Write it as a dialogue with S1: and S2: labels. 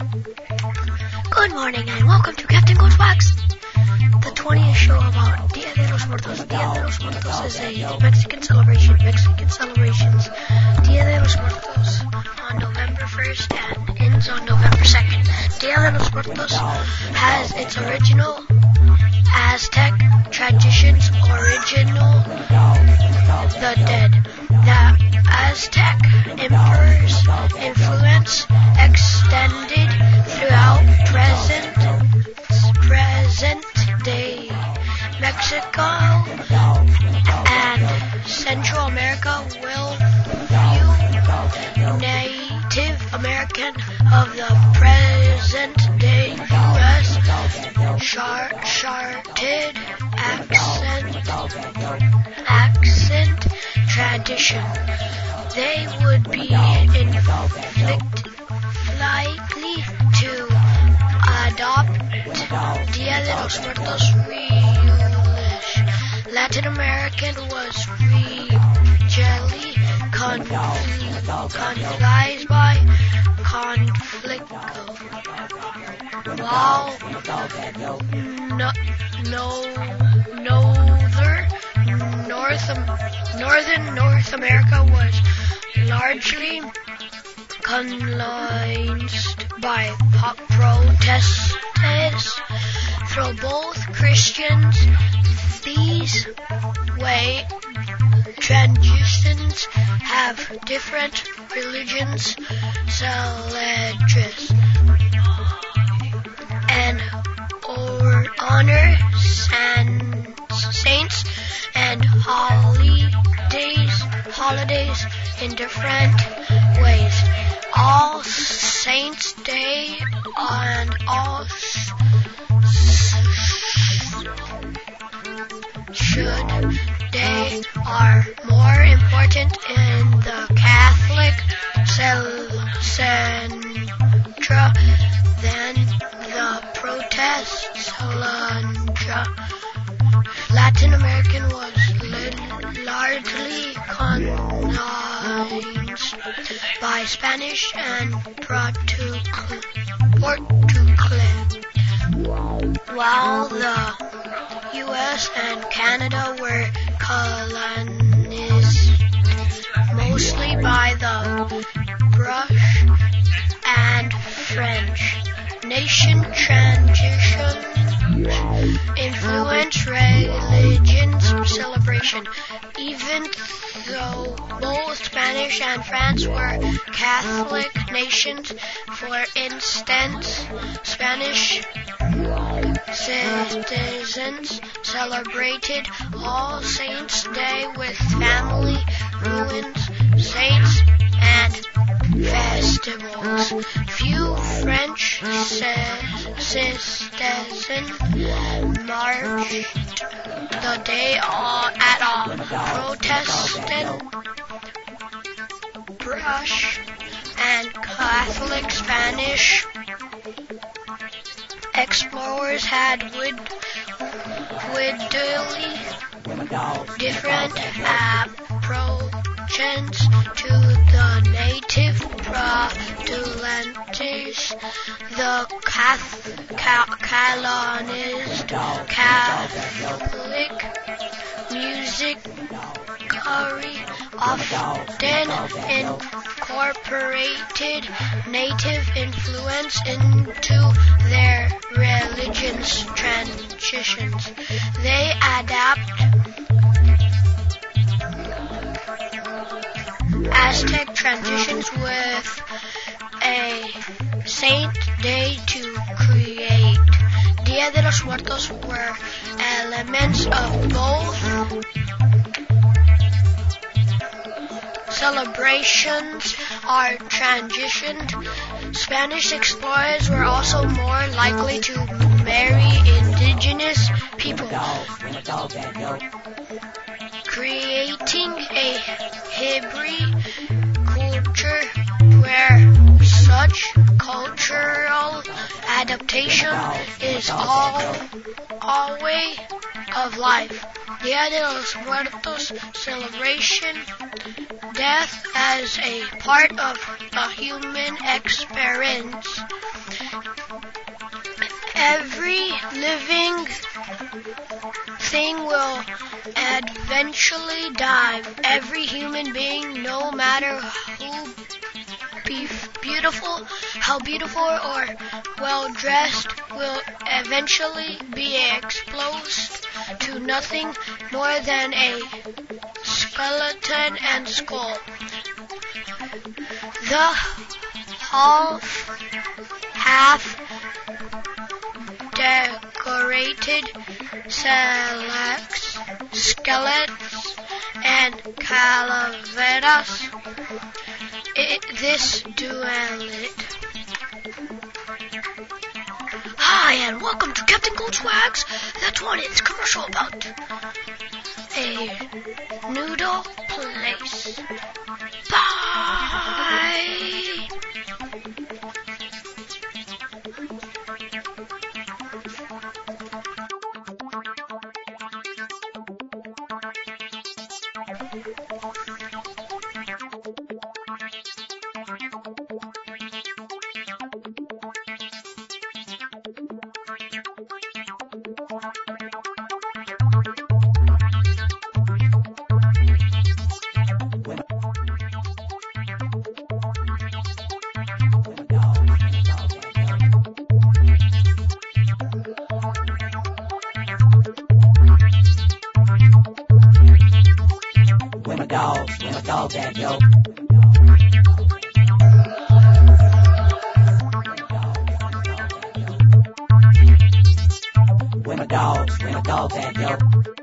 S1: Good morning and welcome to Captain Goes Wax, the 20th show about Dia de los Muertos. Dia de los Muertos is a Mexican celebration. Mexican celebrations Dia de los Muertos on November 1st and ends on November 2nd. Dia de los Muertos has its original Aztec traditions, original the dead. The Aztec emperor's influence extended throughout present present day Mexico and Central America will view Native American of the present accent tradition. They would be inflict, likely to adopt Dia de los Muertos relish. Latin American was regionally confused by conflict. While no, no, northern North Northern North America was largely colonized by protesters from both Christians. These way transitions have different religions, celebrates holidays in different ways. All Saints Day and all should day are more important in the Catholic centra than the protest centra. Latin American was largely colonized by Spanish and Portugal, while the U.S. and Canada were colonized mostly by the British and French. Nation transition influence religion's celebration. Even though both Spanish and France were Catholic nations, for instance, Spanish citizens celebrated All Saints Day with family ruins, saints, and festivals. Few French citizens marched the day all at all. Protestant, Brush, and Catholic Spanish explorers had wid- widely different approaches to the native Protestantes, the Cath- ca- colonized Catholic music curry often incorporated native influence into their religion's transitions. They adapt Aztec transitions with a saint day to create. Dia de los Muertos were elements of both celebrations are transitioned. Spanish explorers were also more likely to marry indigenous people, creating a hybrid culture where such adaptation is all, all way of life. Dia de los Muertos celebration death as a part of the human experience Every living thing will eventually die. Every human being, no matter who beautiful, how beautiful or well dressed, will eventually be exposed to nothing more than a skeleton and skull. The half, half decorated selects, skeletons and calaveras. It, this duelit. Hi, and welcome to Captain Goldschwags. That's what it's commercial about. A noodle place. Bye.
S2: Where my dogs, when my dogs at, yo?